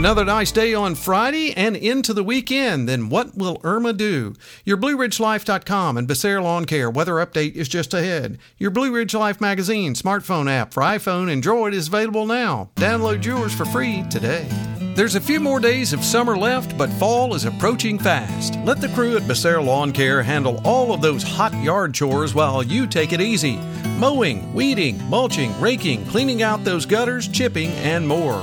Another nice day on Friday and into the weekend. Then what will Irma do? Your BlueRidgeLife.com and Becerra Lawn Care weather update is just ahead. Your Blue Ridge Life magazine smartphone app for iPhone and Android is available now. Download yours for free today. There's a few more days of summer left, but fall is approaching fast. Let the crew at Becerra Lawn Care handle all of those hot yard chores while you take it easy. Mowing, weeding, mulching, raking, cleaning out those gutters, chipping, and more.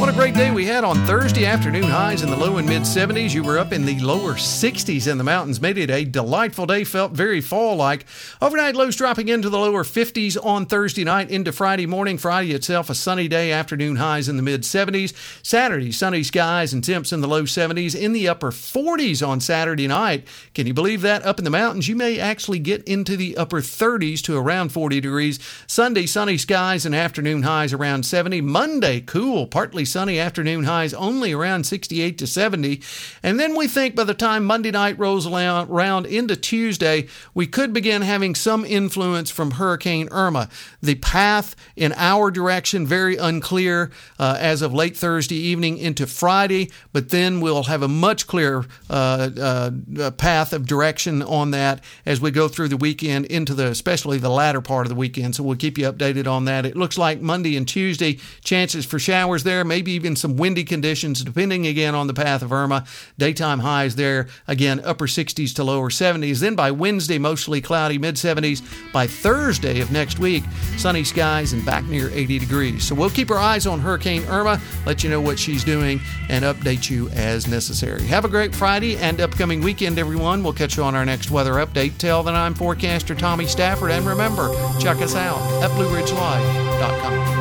What a great day we had on Thursday afternoon. Highs in the low and mid 70s. You were up in the lower 60s in the mountains. Made it a delightful day. Felt very fall like. Overnight lows dropping into the lower 50s on Thursday night into Friday morning. Friday itself a sunny day. Afternoon highs in the mid 70s. Saturday sunny skies and temps in the low 70s. In the upper 40s on Saturday night. Can you believe that? Up in the mountains, you may actually get into the upper 30s to around 40 degrees. Sunday sunny skies and afternoon highs around 70. Monday cool, partly sunny afternoon highs only around 68 to 70. And then we think by the time Monday night rolls around into Tuesday, we could begin having some influence from Hurricane Irma. The path in our direction, very unclear uh, as of late Thursday evening into Friday, but then we'll have a much clearer uh, uh, path of direction on that as we go through the weekend into the, especially the latter part of the weekend. So we'll keep you updated on that. It looks like Monday and Tuesday, chances for showers there, maybe maybe even some windy conditions, depending again on the path of Irma. Daytime highs there, again, upper 60s to lower 70s. Then by Wednesday, mostly cloudy, mid 70s. By Thursday of next week, sunny skies and back near 80 degrees. So we'll keep our eyes on Hurricane Irma, let you know what she's doing, and update you as necessary. Have a great Friday and upcoming weekend, everyone. We'll catch you on our next weather update. Tell that I'm forecaster Tommy Stafford, and remember, check us out at BlueRidgeLife.com.